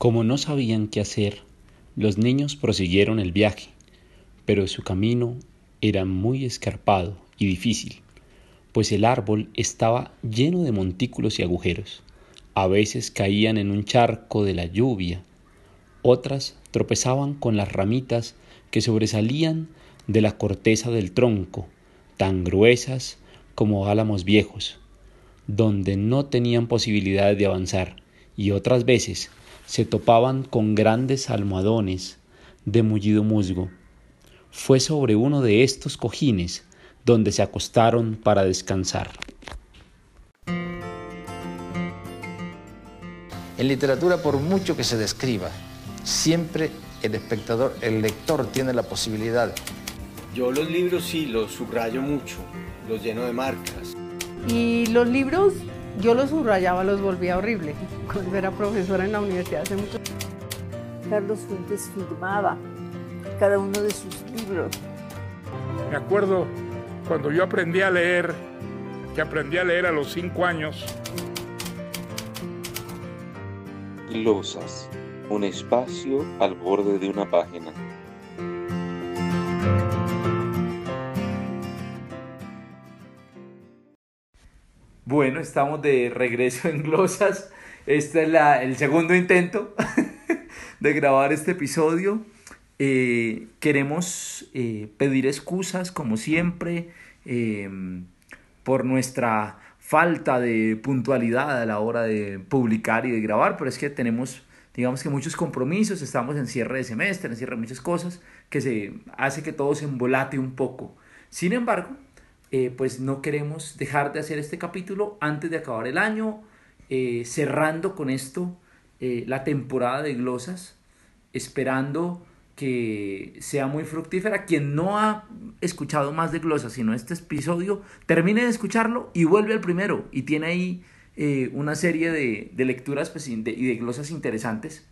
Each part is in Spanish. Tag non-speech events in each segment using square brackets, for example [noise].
Como no sabían qué hacer, los niños prosiguieron el viaje, pero su camino era muy escarpado y difícil, pues el árbol estaba lleno de montículos y agujeros. A veces caían en un charco de la lluvia, otras tropezaban con las ramitas que sobresalían de la corteza del tronco, tan gruesas como álamos viejos, donde no tenían posibilidad de avanzar, y otras veces se topaban con grandes almohadones de mullido musgo. Fue sobre uno de estos cojines donde se acostaron para descansar. En literatura, por mucho que se describa, siempre el espectador, el lector tiene la posibilidad. Yo los libros sí los subrayo mucho, los lleno de marcas. Y los libros yo los subrayaba, los volvía horrible. Cuando era profesora en la universidad hace mucho Carlos Fuentes firmaba cada uno de sus libros. Me acuerdo cuando yo aprendí a leer, que aprendí a leer a los cinco años. Glosas, un espacio al borde de una página. Bueno, estamos de regreso [laughs] en Glosas. Este es la, el segundo intento [laughs] de grabar este episodio. Eh, queremos eh, pedir excusas, como siempre, em, por nuestra falta de puntualidad a la hora de publicar y de grabar, pero es que tenemos, digamos que muchos compromisos, estamos en cierre de semestre, en cierre de muchas cosas, que se hace que todo se embolate un poco. Sin embargo, eh, pues no queremos dejar de hacer este capítulo antes de acabar el año, eh, cerrando con esto eh, la temporada de glosas, esperando que sea muy fructífera. Quien no ha escuchado más de glosas, sino este episodio, termine de escucharlo y vuelve al primero y tiene ahí una serie de, lecturas pues, y de glosas interesantes.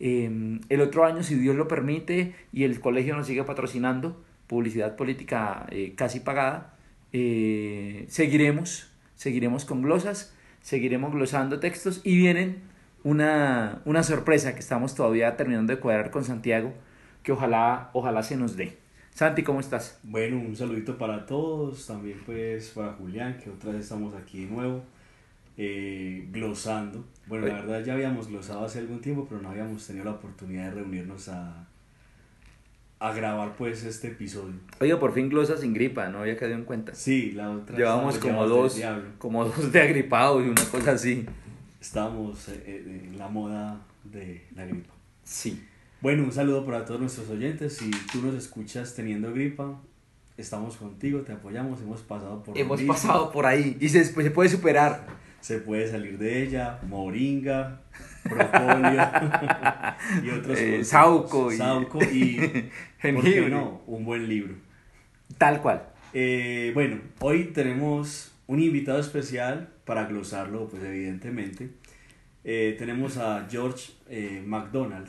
el otro año, si Dios lo permite y el colegio nos sigue patrocinando, publicidad política casi pagada, eh, seguiremos, seguiremos con glosas, seguiremos glosando textos y vienen una, una sorpresa que estamos todavía terminando de cuadrar con Santiago, que ojalá, ojalá se nos dé. Santi, ¿cómo estás? Bueno, un saludito para todos, también pues para Julián, que otra vez estamos aquí de nuevo, eh, glosando. Bueno, la verdad ya habíamos glosado hace algún tiempo, pero no habíamos tenido la oportunidad de reunirnos a, a grabar pues este episodio. Oiga, por fin glosa sin gripa, no había quedado en cuenta. Sí, la otra. Llevamos como dos, como dos de agripados y una cosa así. Estamos eh, eh, en la moda de la gripa. Sí. Bueno, un saludo para todos nuestros oyentes. Si tú nos escuchas teniendo gripa, estamos contigo, te apoyamos, hemos pasado por Hemos pasado por ahí y se, se puede superar. Se puede salir de ella, moringa, propóleo [laughs] y otros eh, sauco y, sauco y [laughs] jengibre. no? Un buen libro. Tal cual. Eh, bueno, hoy tenemos un invitado especial para glosarlo, pues evidentemente. Eh, tenemos a George eh, McDonald.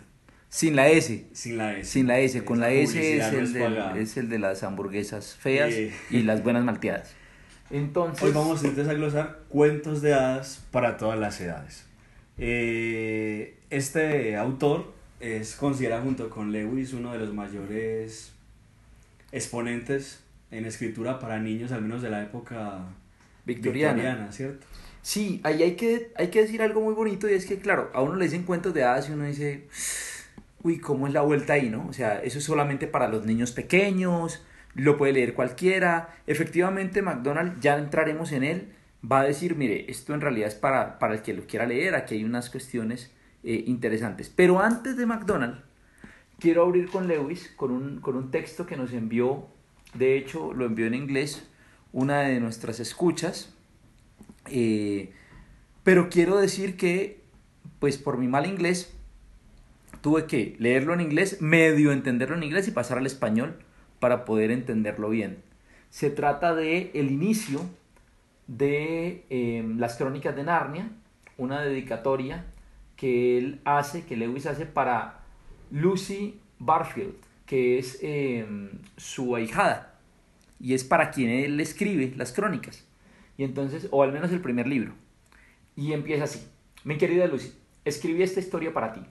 Sin la S. Sin la S. Sin la S. Con la S es el, es el de las hamburguesas feas y las buenas malteadas. Entonces... Hoy vamos entonces a glosar cuentos de hadas para todas las edades. Eh, este autor es considerado junto con Lewis uno de los mayores exponentes en escritura para niños, al menos de la época victoriana, ¿cierto? Sí, ahí hay que, hay que decir algo muy bonito y es que, claro, a uno le dicen cuentos de hadas y uno dice, uy, ¿cómo es la vuelta ahí, no? O sea, eso es solamente para los niños pequeños, lo puede leer cualquiera. Efectivamente, McDonald, ya entraremos en él, va a decir, mire, esto en realidad es para, para el que lo quiera leer, aquí hay unas cuestiones eh, interesantes. Pero antes de McDonald's, quiero abrir con Lewis, con un, con un texto que nos envió, de hecho lo envió en inglés, una de nuestras escuchas, eh, pero quiero decir que, pues por mi mal inglés, tuve que leerlo en inglés, medio entenderlo en inglés y pasar al español para poder entenderlo bien. Se trata de el inicio de em, las crónicas de Narnia, una dedicatoria que él hace, que Lewis hace para Lucy Barfield, que es em, su ahijada, y es para quien él escribe las crónicas, y entonces, o al menos el primer libro, y empieza así, mi querida Lucy, escribí esta historia para ti,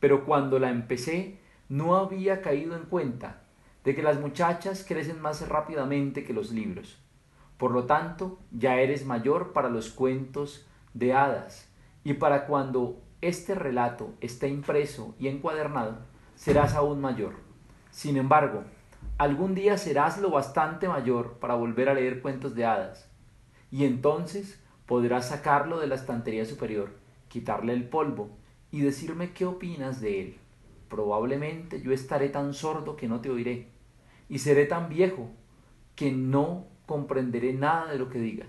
pero cuando la empecé no había caído en cuenta de que las muchachas crecen más rápidamente que los libros. Por lo tanto, ya eres mayor para los cuentos de hadas y para cuando este relato esté impreso y encuadernado, serás aún mayor. Sin embargo, algún día serás lo bastante mayor para volver a leer cuentos de hadas, y entonces podrás sacarlo de la estantería superior, quitarle el polvo y decirme qué opinas de él. Probablemente yo estaré tan sordo que no te oiré, y seré tan viejo que no comprenderé nada de lo que digas.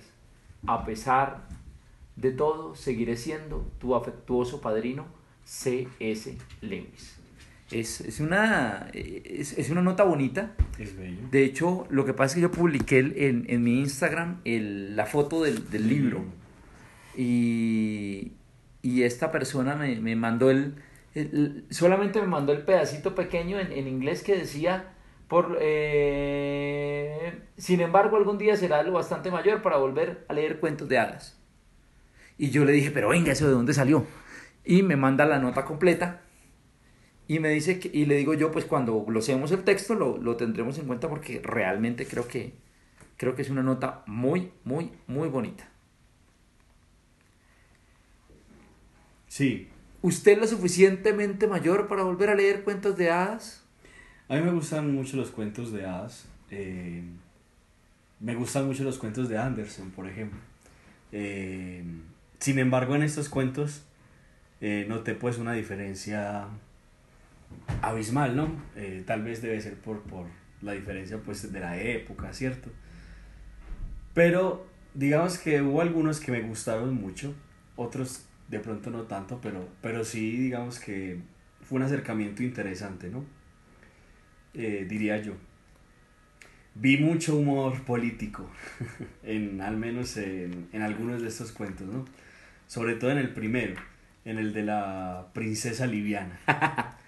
A pesar de todo, seguiré siendo tu afectuoso padrino, C.S. Lewis. Es, es una, es, es una nota bonita. Es bello. De hecho, lo que pasa es que yo publiqué el- en, en mi Instagram el- la foto del, del libro. Y, y esta persona me, me mandó el, el- Solamente me mandó el pedacito pequeño en, en inglés que decía. Por, eh, sin embargo, algún día será lo bastante mayor para volver a leer cuentos de hadas. Y yo le dije, pero venga, ¿eso de dónde salió? Y me manda la nota completa. Y me dice que, y le digo yo, pues cuando glosemos el texto lo, lo tendremos en cuenta porque realmente creo que, creo que es una nota muy, muy, muy bonita. Sí, ¿Usted es lo suficientemente mayor para volver a leer cuentos de hadas? A mí me gustan mucho los cuentos de hadas. eh, me gustan mucho los cuentos de Anderson, por ejemplo. Eh, sin embargo, en estos cuentos eh, noté pues una diferencia abismal, ¿no? Eh, tal vez debe ser por, por la diferencia pues de la época, ¿cierto? Pero digamos que hubo algunos que me gustaron mucho, otros de pronto no tanto, pero, pero sí digamos que fue un acercamiento interesante, ¿no? Eh, diría yo. Vi mucho humor político, [laughs] en, al menos en, en algunos de estos cuentos, ¿no? Sobre todo en el primero, en el de la princesa liviana. [laughs]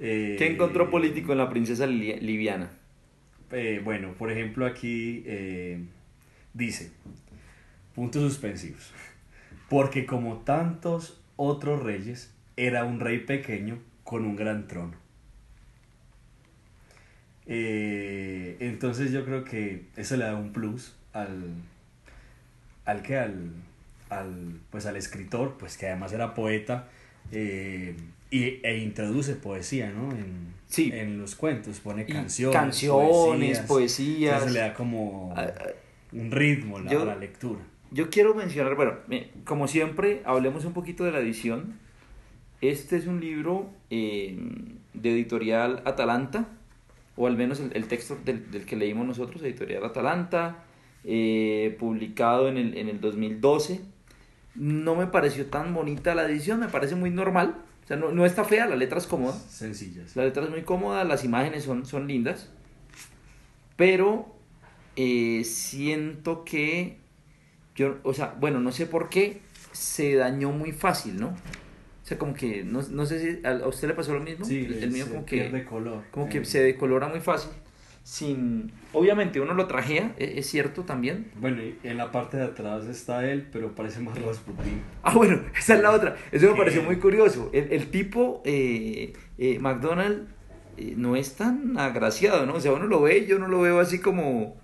Eh, ¿Qué encontró político en la princesa li- liviana? eh, bueno, por ejemplo, aquí eh, dice, puntos suspensivos, [laughs] porque como tantos otros reyes, era un rey pequeño con un gran trono. Eh, entonces yo creo que eso le da un plus al, al que al, al, pues al escritor, pues que además era poeta, eh, y, e introduce poesía, ¿no? En, Sí. en los cuentos, pone Y canciones, canciones, poesías. Entonces le da como Ah, ah, un ritmo la, yo- a la lectura. Yo quiero mencionar, bueno, como siempre, hablemos un poquito de la edición. Este es un libro eh, de editorial Atalanta, o al menos el, el texto del, del que leímos nosotros, editorial Atalanta, eh, publicado en el, en el 2012. No me pareció tan bonita la edición, me parece muy normal. O sea, no, no está fea, la letra es cómoda. Sencillas. La letra es muy cómoda, las imágenes son, son lindas, pero eh, siento que yo, o sea, bueno, no sé por qué se dañó muy fácil, ¿no? O sea, como que, no, no sé si a, a usted le pasó lo mismo. Sí, el, el mío como que, color. como que Eh, se decolora muy fácil. Sin, obviamente uno lo trajea, e- es, cierto también. Bueno, y en la parte de atrás está él, pero parece más Rasputin. Ah, bueno, [laughs] esa es la otra. Eso me pareció [laughs] muy curioso. El, el tipo, eh, eh, McDonald, eh, no es tan agraciado, ¿no? O sea, uno lo ve, yo no lo veo así como,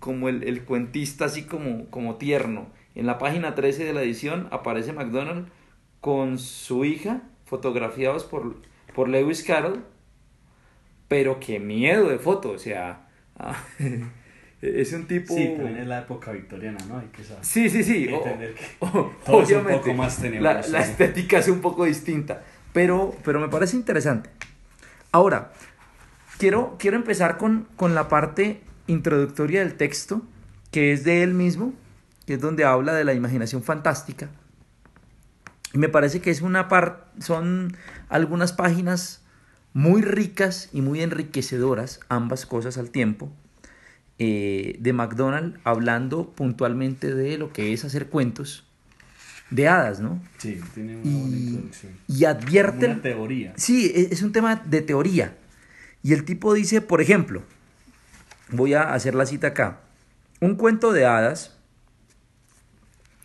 como el, el cuentista, así como, como tierno. En la página 13 de la edición aparece McDonald con su hija, fotografiados por, por Lewis Carroll, pero qué miedo de foto, o sea, ah, [laughs] es un tipo... Sí, también es la época victoriana, ¿no? Hay que saber. Sí, sí, sí. O- que o- [laughs] todo es un obviamente, poco más la, la estética es un poco distinta, pero, pero me parece interesante. Ahora, quiero, quiero empezar con, con la parte introductoria del texto, que es de él mismo, que es donde habla de la imaginación fantástica. Y me parece que es una parte, son algunas páginas muy ricas y muy enriquecedoras, ambas cosas al tiempo, eh, de McDonald hablando puntualmente de lo que es hacer cuentos de hadas, ¿no? Sí, tiene una buena Y, introducción. y advierte... Una teoría. Sí, e- es un tema de teoría. Y el tipo dice, por ejemplo, voy a hacer la cita acá, un cuento de hadas,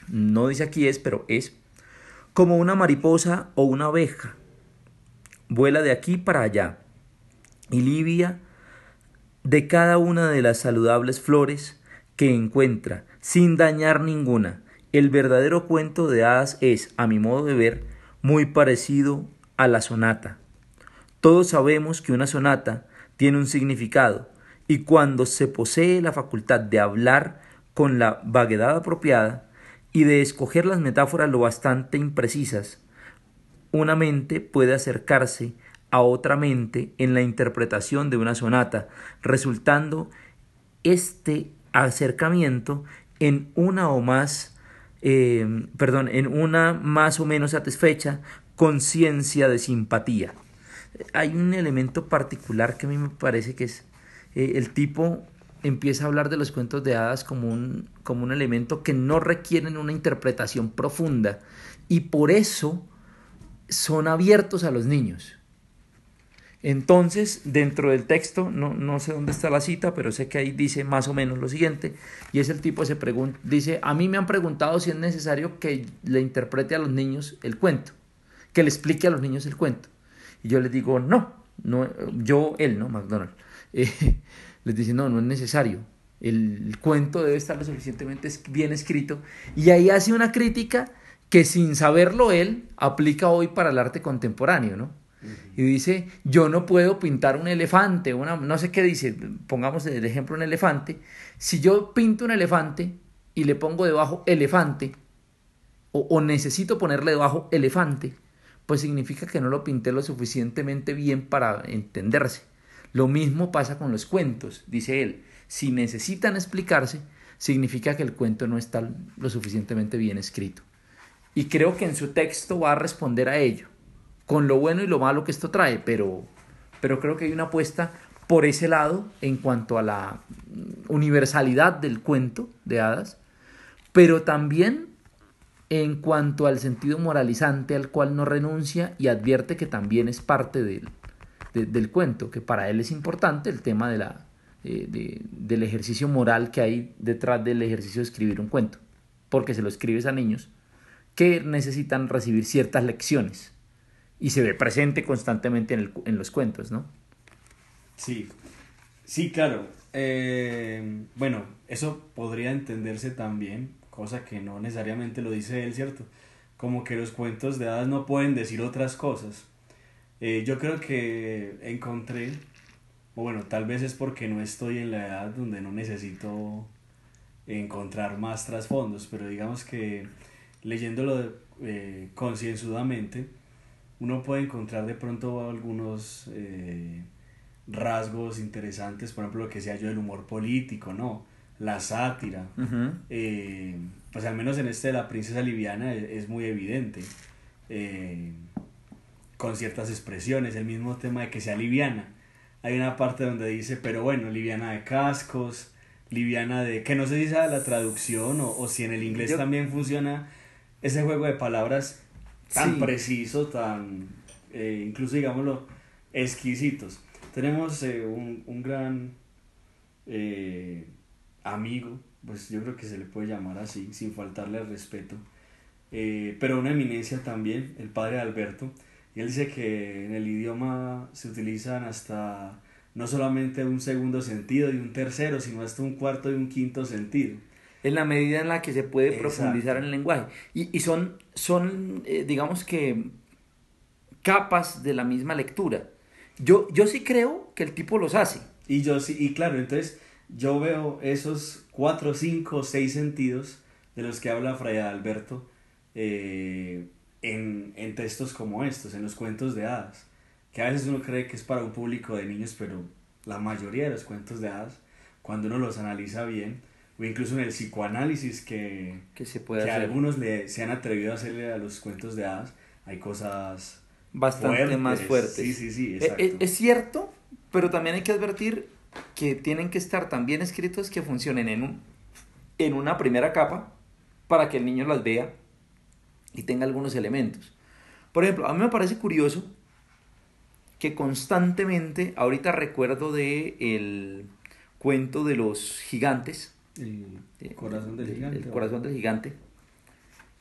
no dice aquí es, pero es, como una mariposa o una abeja, vuela de aquí para allá, y Livia de cada una de las saludables flores que encuentra, sin dañar ninguna. El verdadero cuento de hadas es, a mi modo de ver, muy parecido a la sonata. Todos sabemos que una sonata tiene un significado, y cuando se posee la facultad de hablar con la vaguedad apropiada y de escoger las metáforas lo bastante imprecisas, una mente puede acercarse a otra mente en la interpretación de una sonata, resultando este acercamiento en una o más, eh, perdón, en una más o menos satisfecha conciencia de simpatía. Hay un elemento particular que a mí me parece que es eh, el tipo empieza a hablar de los cuentos de hadas como un, como un elemento que no requieren una interpretación profunda y por eso son abiertos a los niños. Entonces, dentro del texto, no, no, sé dónde está la cita, pero sé que ahí dice más o menos lo siguiente, y es el tipo se pregunta, dice, a mí me han preguntado si es necesario que le interprete a los niños el cuento, que le explique a los niños el cuento. Y yo les digo, no, no yo, él, ¿no? McDonald. [laughs] Eh, les dice, no, no es necesario. El, cuento debe estar lo suficientemente bien escrito. Y ahí hace una crítica que sin saberlo él aplica hoy para el arte contemporáneo, ¿no? Y dice, yo no puedo pintar un elefante, una, no sé qué dice, pongamos el ejemplo un elefante. Si yo pinto un elefante y le pongo debajo elefante, o, o necesito ponerle debajo elefante, pues significa que no lo pinté lo suficientemente bien para entenderse. Lo mismo pasa con los cuentos, dice él. Si necesitan explicarse, significa que el cuento no está lo suficientemente bien escrito. Y creo que en su texto va a responder a ello, con lo bueno y lo malo que esto trae, pero, pero creo que hay una apuesta por ese lado en cuanto a la universalidad del cuento de hadas, pero también en cuanto al sentido moralizante al cual no renuncia y advierte que también es parte del, cuento, que para él es importante el tema de la, eh, del ejercicio moral que hay detrás del ejercicio de escribir un cuento, porque se lo escribes a niños que necesitan recibir ciertas lecciones y se ve presente constantemente en los cuentos, ¿no? Sí, sí, claro. Eh, bueno, eso podría entenderse también cosa que no necesariamente lo dice él, ¿cierto? Como que los cuentos de hadas no pueden decir otras cosas. Eh, yo creo que encontré, o bueno, tal vez es porque no estoy en la edad donde no necesito encontrar más trasfondos, pero digamos que leyéndolo eh, concienzudamente, uno puede encontrar de pronto algunos eh, rasgos interesantes, por ejemplo, lo que sea yo del humor político, ¿no? la sátira. Eh, pues al menos en este de la princesa liviana es, muy evidente. Eh, con ciertas expresiones, el mismo tema de que sea liviana. Hay una parte donde dice, pero bueno, liviana de cascos, liviana de... que no sé si sabe la traducción o, si en el inglés también funciona ese juego de palabras tan preciso, tan, eh, incluso digámoslo, exquisitos. Tenemos un, un, gran amigo, pues yo creo que se le puede llamar así, sin faltarle al respeto, eh, pero una eminencia también, el padre Alberto, y él dice que en el idioma se utilizan hasta no solamente un segundo sentido y un tercero, sino hasta un cuarto y un quinto sentido. En la medida en la que se puede profundizar en el lenguaje. Y, y son, son eh, digamos que, capas de la misma lectura. Yo, yo sí creo que el tipo los hace. Y yo sí, y claro, entonces yo veo esos cuatro, cinco, seis sentidos de los que habla Fray Alberto eh, en, en, textos como estos, en los cuentos de hadas, que a veces uno cree que es para un público de niños, pero la mayoría de los cuentos de hadas, cuando uno los analiza bien, o incluso en el psicoanálisis que, que, se puede que algunos le, se han atrevido a hacerle a los cuentos de hadas, hay cosas bastante más fuertes. Sí, sí, sí, eh, exacto. Eh, es cierto, pero también hay que advertir que tienen que estar tan bien escritos que funcionen en, un, en una primera capa para que el niño las vea y tenga algunos elementos. Por ejemplo, a mí me parece curioso que constantemente, ahorita recuerdo de el cuento de los gigantes, el corazón del gigante, el corazón del gigante,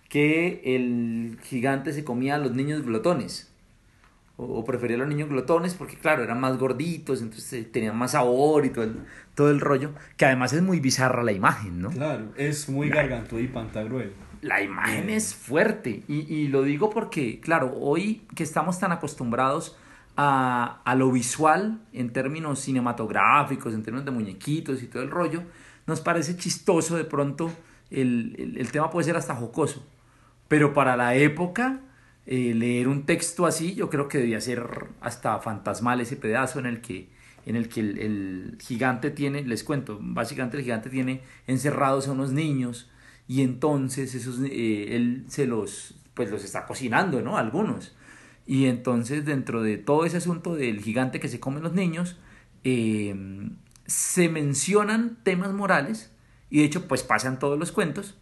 que el gigante se comía a los niños glotones o, prefería los niños glotones porque, claro, eran más gorditos, entonces eh, tenían más sabor y todo el, todo el rollo, que además es muy bizarra la imagen, ¿no? Claro, es muy La- y pantagruel. La imagen es fuerte y, y lo digo porque, claro, hoy que estamos tan acostumbrados a, a lo visual en términos cinematográficos, en términos de muñequitos y todo el rollo, nos parece chistoso de pronto, el, el- el tema puede ser hasta jocoso, pero para la época eh, leer un texto así yo creo que debía ser hasta fantasmal ese pedazo en el que, en el, que el, gigante tiene, les cuento, básicamente el gigante tiene encerrados a unos niños y entonces esos, eh, él se los, pues los está cocinando, ¿no? Algunos. Y entonces dentro de todo ese asunto del gigante que se comen los niños, eh, se mencionan temas morales y de hecho pues pasan todos los cuentos.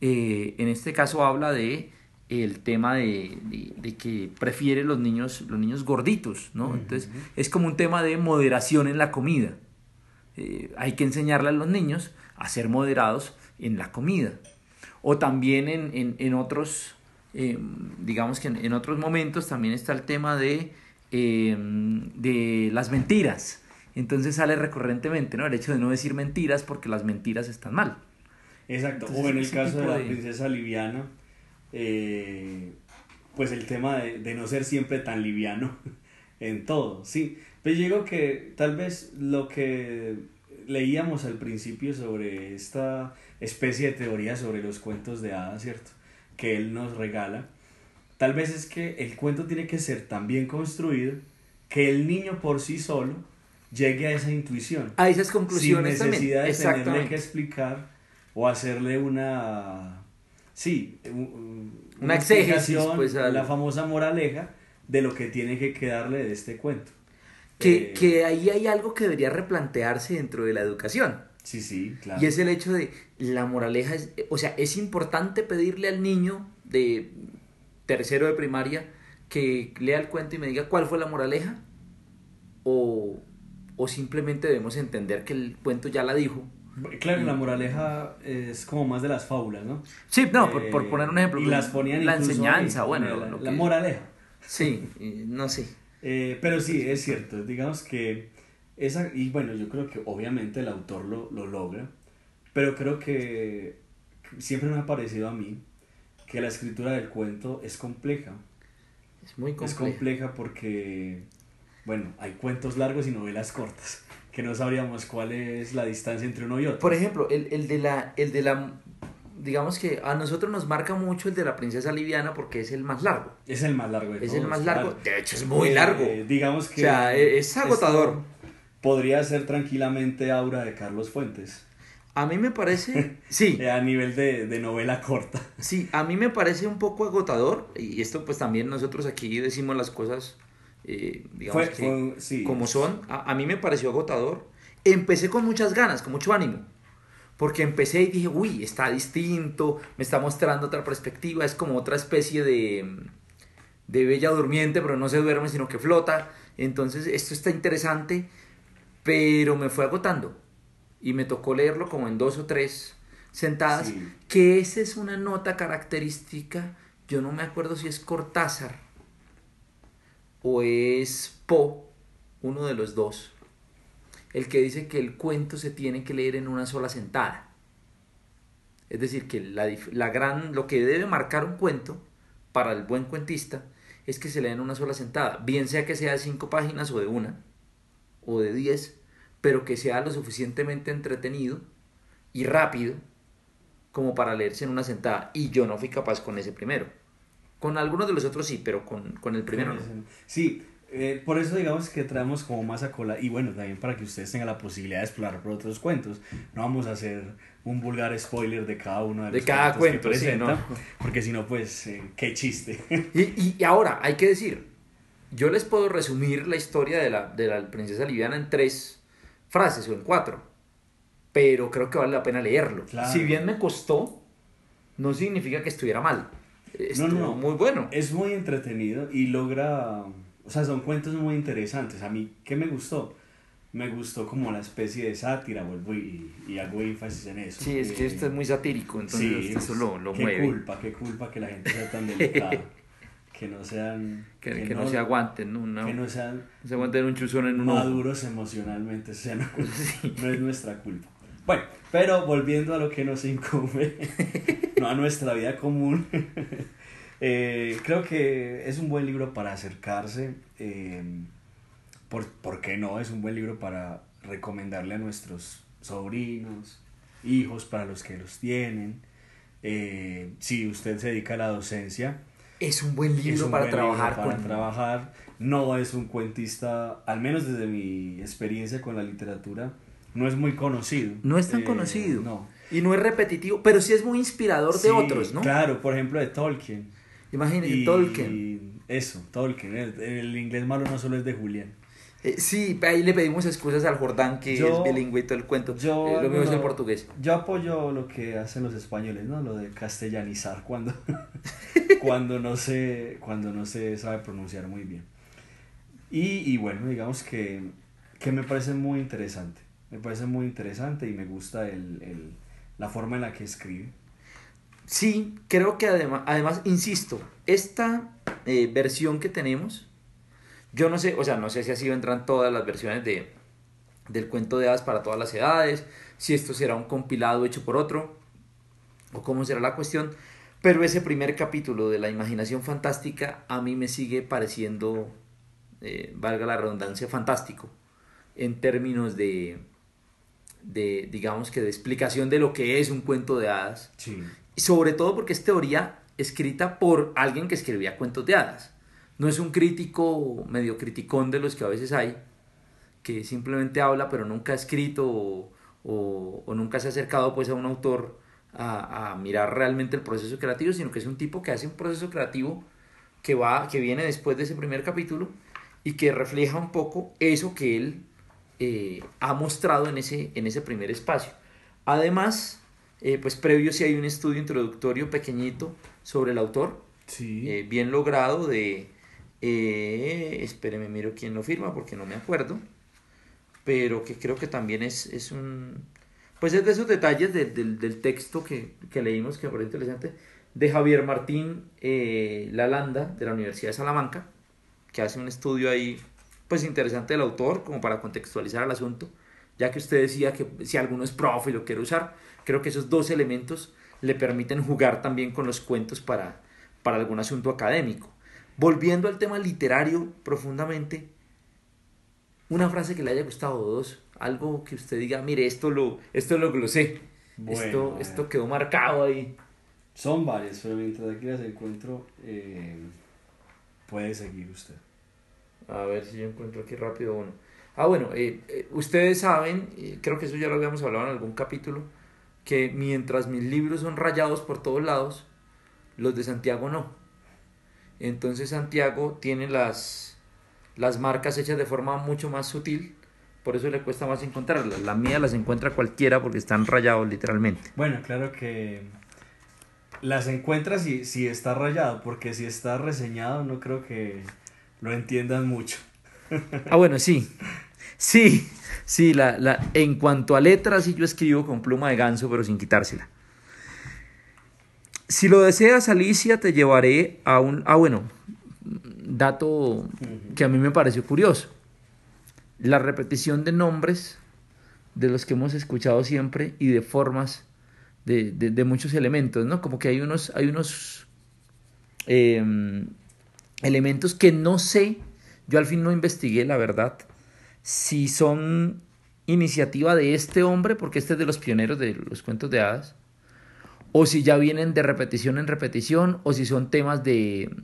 Eh, en este caso habla de el tema de, de- de que prefiere los niños, los niños gorditos, ¿no? Entonces es como un tema de moderación en la comida. Eh, hay que enseñarle a los niños a ser moderados en la comida. O también en, en- en otros, eh, digamos que en, en otros momentos también está el tema de, eh, de las mentiras. Entonces sale recurrentemente, ¿no? El hecho de no decir mentiras porque las mentiras están mal. Exacto. Entonces, o en el caso de la de- princesa liviana, eh, pues el tema de, de no ser siempre tan liviano [laughs] en todo, sí. Pero yo digo que tal vez lo que leíamos al principio sobre esta especie de teoría sobre los cuentos de hadas, ¿cierto? Que él nos regala, tal vez es que el cuento tiene que ser tan bien construido que el niño por sí solo llegue a esa intuición A esas sin conclusiones también. necesidad de tenerle que explicar o hacerle una sí un- Una explicación, pues, al- la famosa moraleja de lo que tiene que quedarle de este cuento Que, Eh, que ahí hay algo que debería replantearse dentro de la educación. sí sí claro Y es el hecho de la moraleja, es, o sea, es importante pedirle al niño de tercero de primaria que lea el cuento y me diga cuál fue la moraleja o, o simplemente debemos entender que el cuento ya la dijo. Claro la moraleja es como más de las fábulas no Sí, no, por, Eh, por poner un ejemplo. y las ponían la enseñanza, ahí, bueno, la, lo- lo la que- moraleja Sí, eh, no sé. Eh, pero sí, es cierto. Digamos que esa, y bueno, yo creo que obviamente el autor lo, lo logra, pero creo que siempre me ha parecido a mí que la escritura del cuento es compleja. Es muy Es complejo. compleja porque, bueno, hay cuentos largos y novelas cortas, que no sabríamos cuál es la distancia entre uno y otro. Por ejemplo, el, el de la, el de la, digamos que a nosotros nos marca mucho el de la princesa liviana porque es el más largo. es el más largo de Es el más largo. De hecho, es muy Eh, largo. digamos que... O sea, e- es agotador. Podría ser tranquilamente Aura de Carlos Fuentes. A mí me parece, [laughs] sí, Eh, a nivel de, de novela corta. sí, a mí me parece un poco agotador y esto pues también nosotros aquí decimos las cosas, eh, digamos Fue- que fue- sí. como son. A, a mí me pareció agotador. Empecé con muchas ganas, con mucho ánimo. Porque empecé y dije, uy, está distinto, me está mostrando otra perspectiva, es como otra especie de, de bella durmiente, pero no se duerme, sino que flota. Entonces, esto está interesante, pero me fue agotando. Y me tocó leerlo como en dos o tres sentadas, Sí. que esa es una nota característica, yo no me acuerdo si es Cortázar o es Poe, uno de los dos, el que dice que el cuento se tiene que leer en una sola sentada. Es decir, que la, la gran, lo que debe marcar un cuento para el buen cuentista es que se lea en una sola sentada, bien sea que sea de cinco páginas o de una, o de diez, pero que sea lo suficientemente entretenido y rápido como para leerse en una sentada. Y yo no fui capaz con ese primero. Con algunos de los otros sí, pero con, con el primero no. Sí, eh, por eso digamos que traemos como más a cola. Y bueno, también para que ustedes tengan la posibilidad de explorar por otros cuentos. No vamos a hacer un vulgar spoiler de cada uno de, De los cada cuentos que cuento, sí, presenta, ¿no? Porque si no, pues, eh, qué chiste. Y, y- y ahora, hay que decir, yo les puedo resumir la historia de la, de la princesa liviana en tres frases o en cuatro, pero creo que vale la pena leerlo. Claro. Si bien me costó, no significa que estuviera mal. Estuvo no, no. muy bueno. es muy entretenido y logra. O sea, son cuentos muy interesantes. A mí, ¿qué me gustó? Me gustó como la especie de sátira, vuelvo y, y hago énfasis en eso. Sí, es que Eh, esto es muy satírico, entonces Sí, eso lo, lo qué mueve. culpa, qué culpa que la gente sea tan delicada. [laughs] que no sean... Que, que no, se aguanten, ¿no? Una- que no sean no se aguanten un chuzón en un ojo. maduros emocionalmente, o sea, no, no es nuestra culpa. Bueno, pero volviendo a lo que nos incumbe, [laughs] no a nuestra vida común, [laughs] eh, creo que es un buen libro para acercarse, eh, por, ¿por qué no? Es un buen libro para recomendarle a nuestros sobrinos, hijos, para los que los tienen. Eh, si usted se dedica a la docencia, Es un buen libro un para buen libro trabajar para con... trabajar. No es un cuentista, al menos desde mi experiencia con la literatura, no es muy conocido. No es tan Eh, conocido. No. Y no es repetitivo, pero sí es muy inspirador de otros, ¿no? Claro, por ejemplo, de Tolkien. Imagínense, Y- Tolkien. Eso, Tolkien. El, el inglés malo no solo es de Julián. Eh, sí, ahí le pedimos excusas al Jordán, que Yo- es bilingüe todo el cuento. Yo, Eh, lo mismo es el portugués. Yo apoyo lo que hacen los españoles, ¿no? Lo de castellanizar cuando, [laughs] cuando, no se, cuando no se sabe pronunciar muy bien. Y, y bueno, digamos que, que me parece muy interesante. Me parece muy interesante y me gusta el, el- la forma en la que escribe. Sí, creo que además, además insisto, esta eh, versión que tenemos, yo no sé, o sea, no sé si así vendrán todas las versiones de, del cuento de hadas para todas las edades, si esto será un compilado hecho por otro, o cómo será la cuestión, pero ese primer capítulo de la imaginación fantástica a mí me sigue pareciendo, eh, valga la redundancia, fantástico, en términos de, de, digamos que de explicación de lo que es un cuento de hadas. Sí. Y sobre todo porque es teoría escrita por alguien que escribía cuentos de hadas. No es un crítico medio criticón de los que a veces hay, que simplemente habla pero nunca ha escrito o, o- o nunca se ha acercado pues a un autor a, a mirar realmente el proceso creativo, sino que es un tipo que hace un proceso creativo que, va, que viene después de ese primer capítulo y que refleja un poco eso que él eh, ha mostrado en ese, en ese primer espacio. Además, eh, pues previo si hay un estudio introductorio pequeñito sobre el autor, Sí. eh, bien logrado de... Eh, espéreme, miro quién lo firma porque no me acuerdo, pero que creo que también es, es un... Pues es de esos detalles del- del, del texto que, que leímos que me parece interesante, de Javier Martín eh, Lalanda, de la Universidad de Salamanca, que hace un estudio ahí, pues interesante del autor, como para contextualizar el asunto, ya que usted decía que si alguno es profe y lo quiere usar, creo que esos dos elementos le permiten jugar también con los cuentos para, para algún asunto académico. Volviendo al tema literario profundamente, una frase que le haya gustado o dos, algo que usted diga, mire, esto lo, esto lo glosé, Bueno, esto, esto quedó marcado ahí. Son varias, pero mientras aquí las encuentro, eh, puede seguir usted. A ver si yo encuentro aquí rápido uno. Ah, bueno, eh, eh, ustedes saben, creo que eso ya lo habíamos hablado en algún capítulo, que mientras mis libros son rayados por todos lados, los de Santiago no. Entonces Santiago tiene las, las marcas hechas de forma mucho más sutil, por eso le cuesta más encontrarlas. La mía las encuentra cualquiera porque están rayados literalmente. Bueno, claro que las encuentras si, si está rayado, porque si está reseñado no creo que lo entiendan mucho. [laughs] Ah, bueno, sí. Sí, sí, la, la, en cuanto a letras, sí yo escribo con pluma de ganso, pero sin quitársela. Si lo deseas, Alicia, te llevaré a un... Ah, bueno, dato que a mí me pareció curioso. La repetición de nombres de los que hemos escuchado siempre y de formas de, de, de muchos elementos, ¿no? Como que hay unos, hay unos eh, elementos que no sé, yo al fin no investigué, la verdad, si son iniciativa de este hombre, porque este es de los pioneros de los cuentos de hadas, o si ya vienen de repetición en repetición, o si son temas de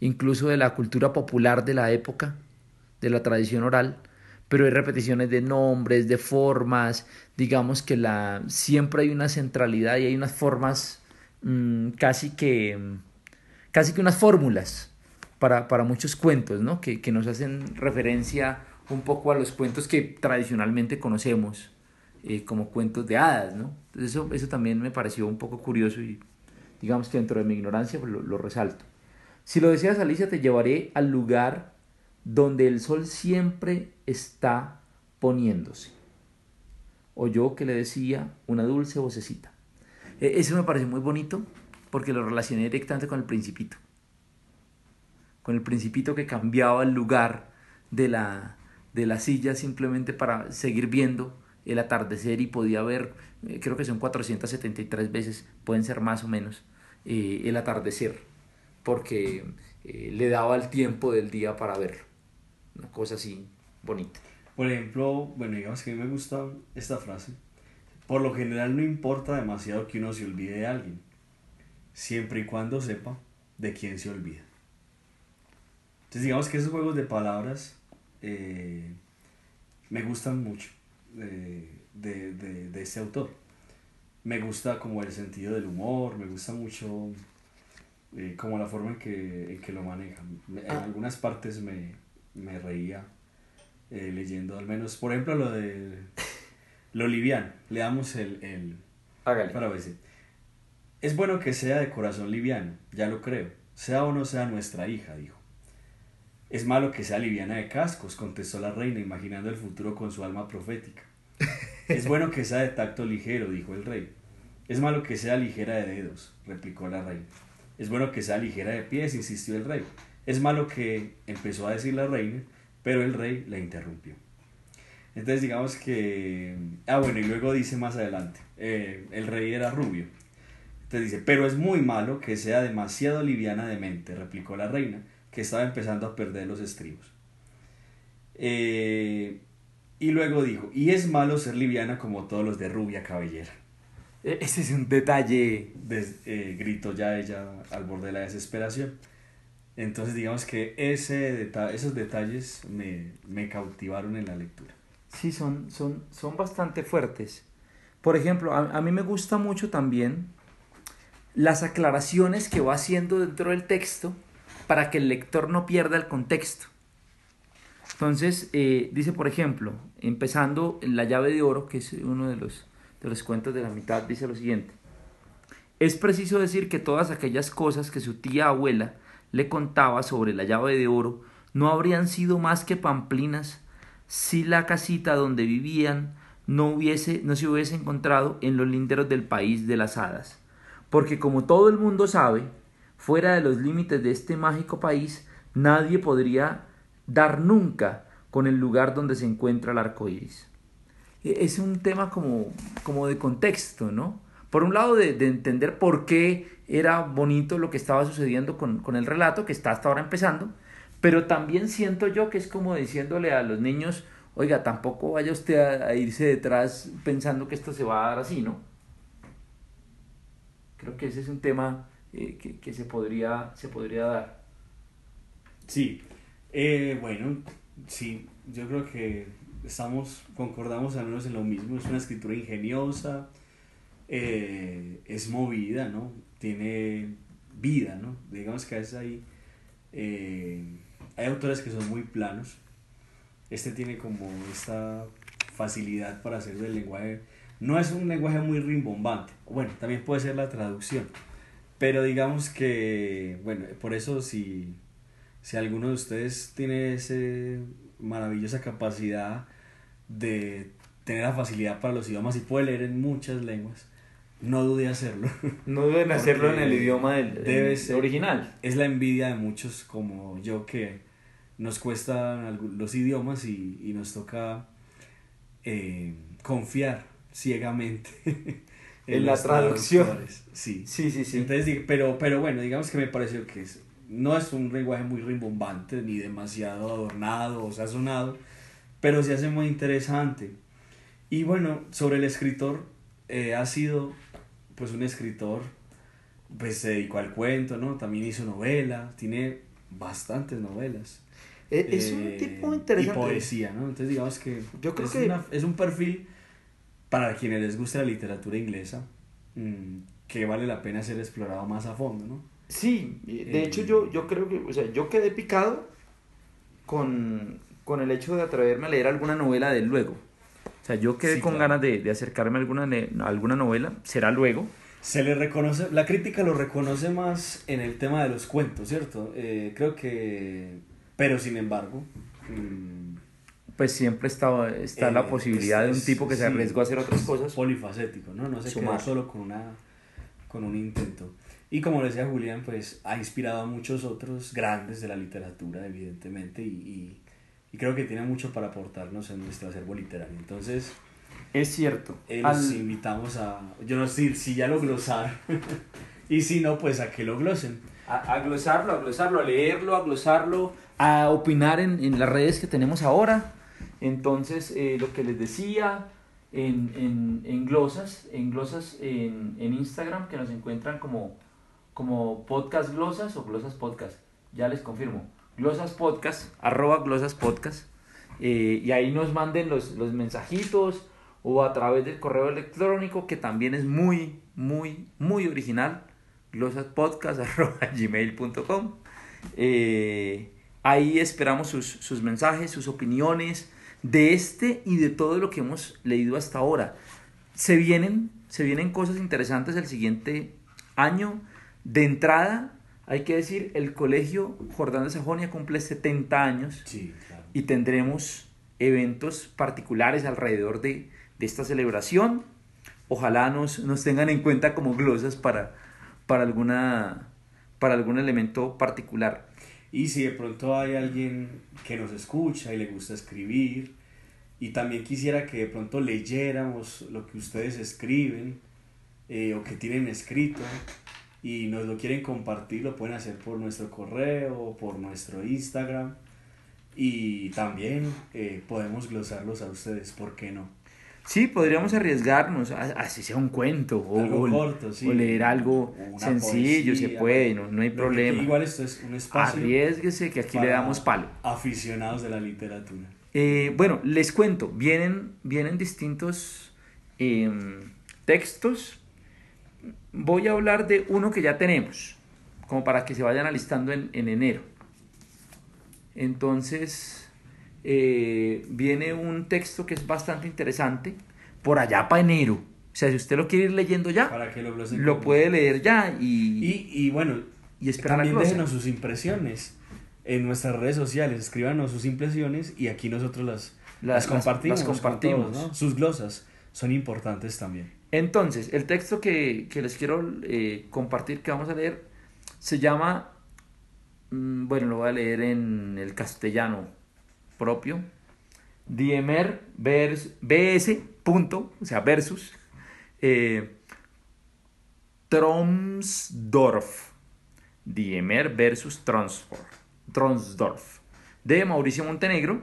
incluso de la cultura popular de la época, de la tradición oral, pero hay repeticiones de nombres, de formas, digamos que la, siempre hay una centralidad y hay unas formas mmm, casi que casi que unas fórmulas para, para muchos cuentos, ¿no? Que, que, nos hacen referencia un poco a los cuentos que tradicionalmente conocemos eh, como cuentos de hadas, ¿no? Entonces eso, eso también me pareció un poco curioso y digamos que dentro de mi ignorancia pues lo, lo resalto. Si lo deseas, Alicia, te llevaré al lugar donde el sol siempre está poniéndose. O yo que le decía una dulce vocecita. Eh, eso me pareció muy bonito porque lo relacioné directamente con el principito. Con el principito que cambiaba el lugar de la, de la silla simplemente para seguir viendo el atardecer y podía ver, eh, creo que son 473 veces, pueden ser más o menos, eh, el atardecer, porque eh, le daba el tiempo del día para verlo. Una cosa así bonita. Por ejemplo, bueno, digamos que a mí me gusta esta frase. Por lo general no importa demasiado que uno se olvide de alguien, siempre y cuando sepa de quién se olvida. Entonces digamos que esos juegos de palabras eh, me gustan mucho de, de, de, de este autor. Me gusta como el sentido del humor, me gusta mucho eh, como la forma en que, en que lo maneja. En Ah. algunas partes me, me reía eh, leyendo al menos, por ejemplo, lo de lo liviano. Le damos el... el Hágale. para si- Es bueno que sea de corazón liviano, ya lo creo. Sea o no sea nuestra hija, dijo. Es malo que sea liviana de cascos, contestó la reina, imaginando el futuro con su alma profética. Es bueno que sea de tacto ligero, dijo el rey. Es malo que sea ligera de dedos, replicó la reina. Es bueno que sea ligera de pies, insistió el rey. Es malo que, empezó a decir la reina, pero el rey la interrumpió. Entonces digamos que... Ah, bueno, y luego dice más adelante, eh, el rey era rubio. Entonces dice, pero es muy malo que sea demasiado liviana de mente, replicó la reina, que estaba empezando a perder los estribos. Eh, y luego dijo, y es malo ser liviana como todos los de rubia cabellera. E- Ese es un detalle. Eh, gritó ya ella al borde de la desesperación. Entonces digamos que ese esos detalles me, me cautivaron en la lectura. Sí, son, son, son bastante fuertes. Por ejemplo, a, a mí me gusta mucho también las aclaraciones que va haciendo dentro del texto para que el lector no pierda el contexto. Entonces, eh, dice, por ejemplo, empezando en La llave de oro, que es uno de los, de los cuentos de la mitad, dice lo siguiente. Es preciso decir que todas aquellas cosas que su tía abuela le contaba sobre la llave de oro no habrían sido más que pamplinas si la casita donde vivían no, hubiese, no se hubiese encontrado en los linderos del país de las hadas. Porque como todo el mundo sabe, fuera de los límites de este mágico país, nadie podría dar nunca con el lugar donde se encuentra el arco iris. E- Es un tema como, como de contexto, ¿no? Por un lado, de, de entender por qué era bonito lo que estaba sucediendo con, con el relato, que está hasta ahora empezando, pero también siento yo que es como diciéndole a los niños, oiga, tampoco vaya usted a, a irse detrás pensando que esto se va a dar así, ¿no? Creo que ese es un tema eh, que, que se, podría, se podría dar. Sí, eh, bueno, sí, yo creo que estamos, concordamos al menos en lo mismo, es una escritura ingeniosa, eh, es movida, ¿no? Tiene vida, ¿no? Digamos que a veces hay, hay autores que son muy planos, este tiene como esta facilidad para hacer del lenguaje, no es un lenguaje muy rimbombante, bueno, también puede ser la traducción, pero digamos que, bueno, por eso si si alguno de ustedes tiene esa maravillosa capacidad de tener la facilidad para los idiomas y puede leer en muchas lenguas, no dude hacerlo. [laughs] No deben hacerlo en el idioma del, debe del ser- original. Es la envidia de muchos como yo que nos cuestan los idiomas y, y nos toca eh, confiar ciegamente [laughs] En la traducción. Sí. Sí, sí, sí. Entonces, pero, pero bueno, digamos que me pareció que es- no es un lenguaje muy rimbombante ni demasiado adornado o sazonado, pero se hace muy interesante. Y bueno, sobre el escritor, eh, ha sido pues un escritor, pues se dedicó al cuento, ¿no? También hizo novela, tiene bastantes novelas. E- Es un Eh, tipo interesante. Y poesía, ¿no? Entonces digamos que, Yo creo es, que- una- es un perfil para quienes les gusta la literatura inglesa mm, que vale la pena ser explorado más a fondo, ¿no? Sí, de Eh, hecho yo, yo creo que, o sea, yo quedé picado con, con el hecho de atreverme a leer alguna novela de él luego. O sea, yo quedé Sí, con claro. ganas de, de acercarme a alguna, a alguna novela, será luego. Se le reconoce, la crítica lo reconoce más en el tema de los cuentos, ¿cierto? Eh, creo que, pero sin embargo, mm, Pues siempre está, está Eh, la posibilidad de un pues, tipo que se sí. arriesgó a hacer otras cosas. polifacético, ¿no? No se Sumar. queda solo con, una, con un intento. Y como decía Julián, pues ha inspirado a muchos otros grandes de la literatura, evidentemente, y, y, y creo que tiene mucho para aportarnos en nuestro acervo literario. Entonces, Es cierto. eh, Al- los invitamos a, yo no sé si ya lo glosaron, [laughs] y si no, pues a que lo glosen. a, a glosarlo, a glosarlo, a leerlo, a glosarlo, a opinar en, en las redes que tenemos ahora. Entonces, eh, lo que les decía, en, en, en glosas, en glosas en, en Instagram, que nos encuentran como, como podcast glosas o glosas podcast. Ya les confirmo. Glosas podcast, arroba glosas podcast. eh, y ahí nos manden los, los mensajitos o a través del correo electrónico, que también es muy, muy, muy original glosaspodcast.gmail.com [laughs] eh, Ahí esperamos sus, sus mensajes, sus opiniones de este y de todo lo que hemos leído hasta ahora. Se vienen, se vienen cosas interesantes el siguiente año. De entrada, hay que decir, el Colegio Jordán de Sajonia cumple 70 años Sí, claro. y tendremos eventos particulares alrededor de, de esta celebración. Ojalá nos, nos tengan en cuenta como glosas para, para, alguna, para algún elemento particular. Y si de pronto hay alguien que nos escucha y le gusta escribir y también quisiera que de pronto leyéramos lo que ustedes escriben eh, o que tienen escrito y nos lo quieren compartir, lo pueden hacer por nuestro correo por nuestro Instagram y también eh, podemos glosarlos a ustedes, ¿por qué no? Sí, podríamos arriesgarnos, a- así sea un cuento o, Algo o- corto, sí. o leer algo sencillo, se puede, no, no hay problema. igual esto es un espacio Arriesguese que aquí le damos palo. aficionados de la literatura. Eh, bueno, les cuento, vienen, vienen distintos em, textos. Voy a hablar de uno que ya tenemos, como para que se vayan alistando en, en enero. Entonces, eh, viene un texto que es bastante interesante, por allá para enero. O sea, si usted lo quiere ir leyendo ya, Para que lo puede leer ya y, Y, y bueno, y esperar también déjenos sus impresiones en nuestras redes sociales, escríbanos sus impresiones y aquí nosotros las, Las- las, compartimos. las compartimos. todos, ¿no? Sus glosas son importantes también. Entonces, el texto que, que les quiero eh, compartir, que vamos a leer, se llama, mm, bueno, lo voy a leer en el castellano propio, Diemer vers, BS, punto, o sea, versus, eh, Tromsdorf, Diemer versus Tronsdorf, de Mauricio Montenegro,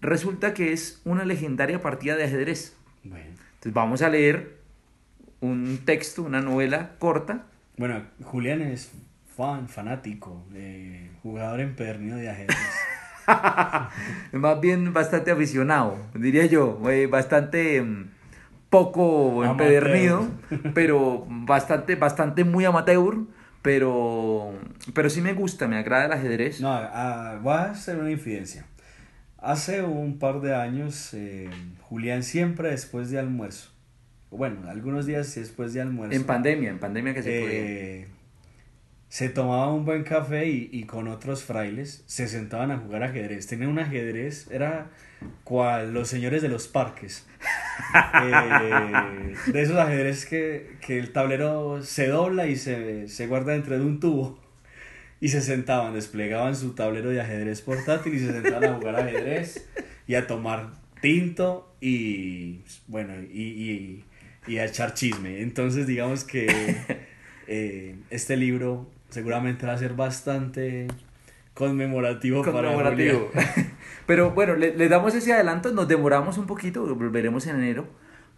resulta que es una legendaria partida de ajedrez. Bueno, Entonces vamos a leer un texto, una novela corta. bueno Julián es fan, fanático, eh, jugador empedernido de ajedrez. [laughs] [laughs] Más bien bastante aficionado, diría yo, eh, bastante mm, poco empedernido, [laughs] pero bastante, bastante muy amateur, pero, pero sí me gusta, me agrada el ajedrez. No, ah, voy a hacer una infidencia. Hace un par de años, eh, Julián siempre después de almuerzo, bueno, algunos días después de almuerzo, En pandemia, en pandemia que se eh, se tomaba un buen café y, y con otros frailes se sentaban a jugar ajedrez. Tenían un ajedrez, era cual los señores de los parques. [laughs] Eh, de esos ajedrez que, que el tablero se dobla y se, se guarda dentro de un tubo. Y se sentaban, desplegaban su tablero de ajedrez portátil y se sentaban a jugar ajedrez y a tomar tinto y bueno, y, y, y a echar chisme. Entonces digamos que eh, este libro seguramente va a ser bastante conmemorativo, Conmemorativo. para Julián. [laughs] Pero bueno, le, le damos ese adelanto, nos demoramos un poquito, volveremos en enero,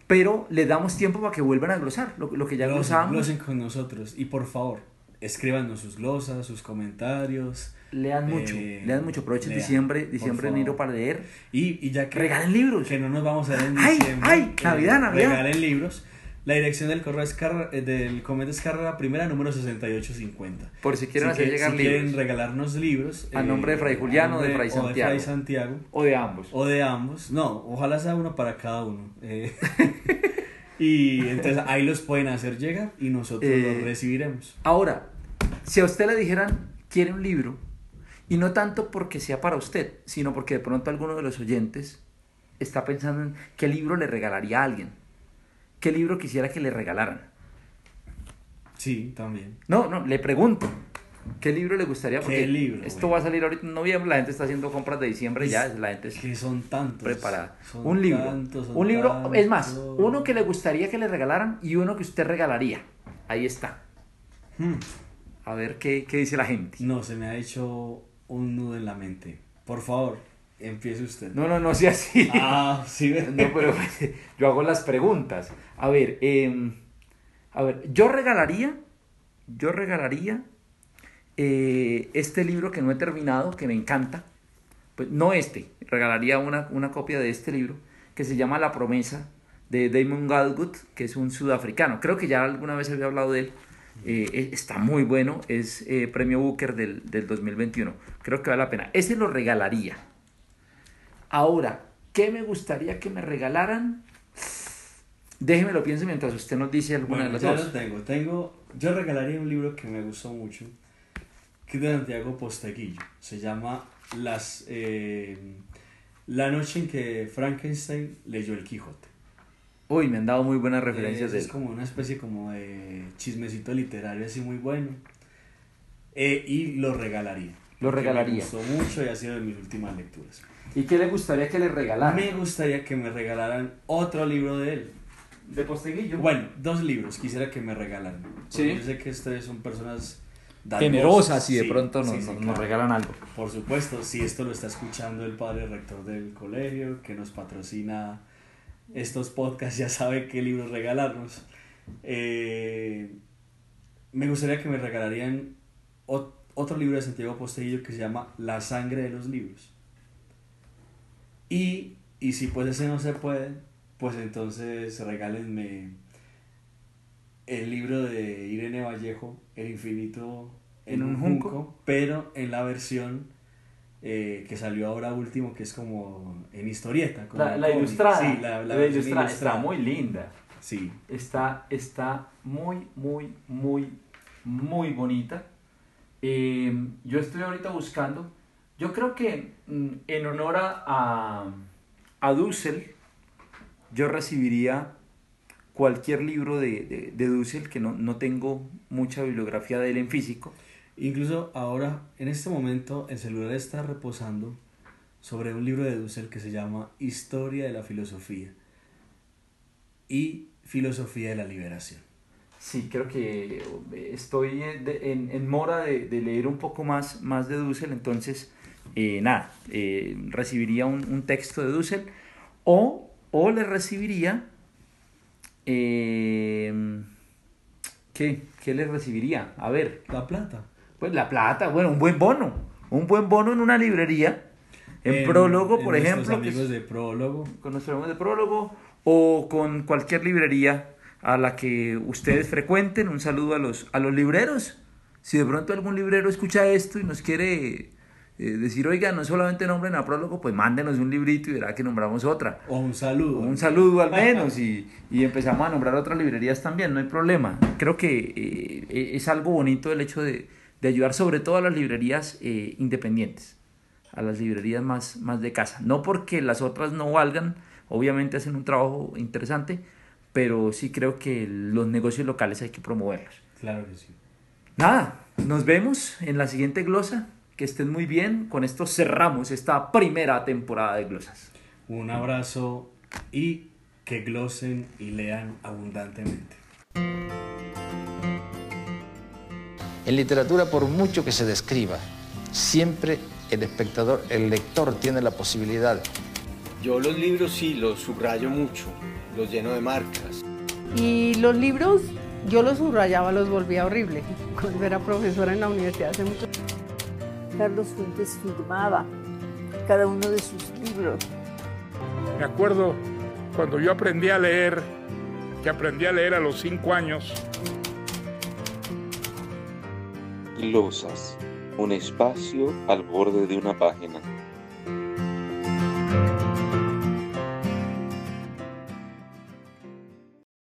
pero le damos tiempo para que vuelvan a glosar lo, lo que ya Glosen- glosábamos. glosen con nosotros y por favor, escríbanos sus glosas, sus comentarios. Lean mucho, Eh, lean mucho, aprovechen diciembre, diciembre, enero para leer. Y, y ya que Regalen libros. que no nos vamos a ver en ¡Ay, diciembre. ay! Navidad, Navidad. Regalen libros. La dirección del correo es eh, del Cometa es carrera primera número 6850. Por si quieren Así hacer que, llegar si libros. quieren regalarnos libros. A nombre de Fray Julián a o de Fray O de Fray Santiago. Santiago. O de ambos. O de ambos. No, ojalá sea uno para cada uno. Eh, [laughs] y entonces ahí los pueden hacer llegar y nosotros Eh, los recibiremos. Ahora, si a usted le dijeran, quiere un libro, y no tanto porque sea para usted, sino porque de pronto alguno de los oyentes está pensando en qué libro le regalaría a alguien, qué libro quisiera que le regalaran. Sí, también. No, no, le pregunto. ¿Qué libro le gustaría? ¿Qué Porque libro, Esto güey? va a salir ahorita en noviembre, la gente está haciendo compras de diciembre ya, la gente es Que son tantos. preparada. son Un libro. tantos, un libro, es más, uno que le gustaría que le regalaran y uno que usted regalaría. Ahí está. Hmm. A ver qué, qué dice la gente. No, se me ha hecho un nudo en la mente. Por favor, empiece usted. No, no, no sea así. Ah, sí. [laughs] No, pero yo hago las preguntas. A ver, em, a ver, yo regalaría, yo regalaría eh, este libro que no he terminado, que me encanta. Pues no este, regalaría una, una copia de este libro que se llama La promesa de Damon Galgut, que es un sudafricano. Creo que ya alguna vez había hablado de él. Eh, eh, está muy bueno, es eh, premio Booker del, del 2021. Creo que vale la pena. Ese lo regalaría. Ahora, ¿qué me gustaría que me regalaran? Déjeme lo pienso mientras usted nos dice alguna Bueno, de las lo dos. tengo. tengo. Yo regalaría un libro que me gustó mucho, que es de Santiago Posteguillo. Se llama Las, eh, La noche en que Frankenstein leyó el Quijote. Uy, me han dado muy buenas referencias es, de es él. como una especie como de chismecito literario así muy bueno. Eh, y lo regalaría. Lo regalaría. Me gustó mucho y ha sido de mis últimas lecturas. ¿Y qué le gustaría que le regalaran? Me gustaría que me regalaran otro libro de él. De Posteguillo. Bueno, dos libros quisiera que me regalaran. Sí. Yo sé que ustedes son personas dadivosas. generosas y de Sí, pronto nos, sí, sí, nos- nos claro. regalan algo. Por supuesto, si esto lo está escuchando el padre rector del colegio, que nos patrocina estos podcasts, ya sabe qué libros regalarnos. Eh, me gustaría que me regalarían ot- otro libro de Santiago Posteguillo que se llama La sangre de los libros. Y, y si pues ese no se puede, pues entonces regálenme el libro de Irene Vallejo, El infinito en, un junco, pero en la versión eh, que salió ahora último, que es como en historieta. como La, ilustrada. Sí, la, la La versión ilustrada. Está muy linda. Sí. Está, está muy, muy, muy, muy bonita. Eh, yo estoy ahorita buscando. Yo creo que mm, en honor a, a Dussel, yo recibiría cualquier libro de, de, de Dussel, que no, no tengo mucha bibliografía de él en físico. Incluso ahora, en este momento, el celular está reposando sobre un libro de Dussel que se llama Historia de la Filosofía y Filosofía de la Liberación. Sí, creo que estoy en, en mora de, de leer un poco más, más de Dussel, entonces, eh, nada, eh, recibiría un, un texto de Dussel o, o le recibiría... eh, ¿qué? ¿Qué le recibiría? A ver, La plata. pues la plata, bueno, un buen bono, un buen bono en una librería, en, prólogo, en por nuestros ejemplo, es- amigos de prólogo. con nuestro amigo de prólogo o con cualquier librería a la que ustedes frecuenten. Un saludo a los, a los libreros. Si de pronto algún librero escucha esto y nos quiere eh, decir, oiga, no solamente nombren a prólogo, pues mándenos un librito y verá que nombramos otra. O un saludo. Un saludo al [laughs] menos y, y empezamos a nombrar otras librerías también, no hay problema. Creo que eh, es algo bonito el hecho de, de ayudar sobre todo a las librerías eh, independientes, a las librerías más, más de casa. No porque las otras no valgan, obviamente hacen un trabajo interesante, pero sí creo que los negocios locales hay que promoverlos. Claro que sí. Nada, nos vemos en la siguiente glosa. Que estén muy bien. Con esto cerramos esta primera temporada de glosas. Un abrazo y que glosen y lean abundantemente. En literatura, por mucho que se describa, siempre el espectador, el lector tiene la posibilidad Yo los libros sí los subrayo mucho, los lleno de marcas. Y los libros, yo los subrayaba, los volvía horrible. [laughs] Cuando era profesora en la universidad hace mucho Carlos Fuentes firmaba cada uno de sus libros. Me acuerdo cuando yo aprendí a leer, que aprendí a leer a los cinco años, Glosas, un espacio al borde de una página.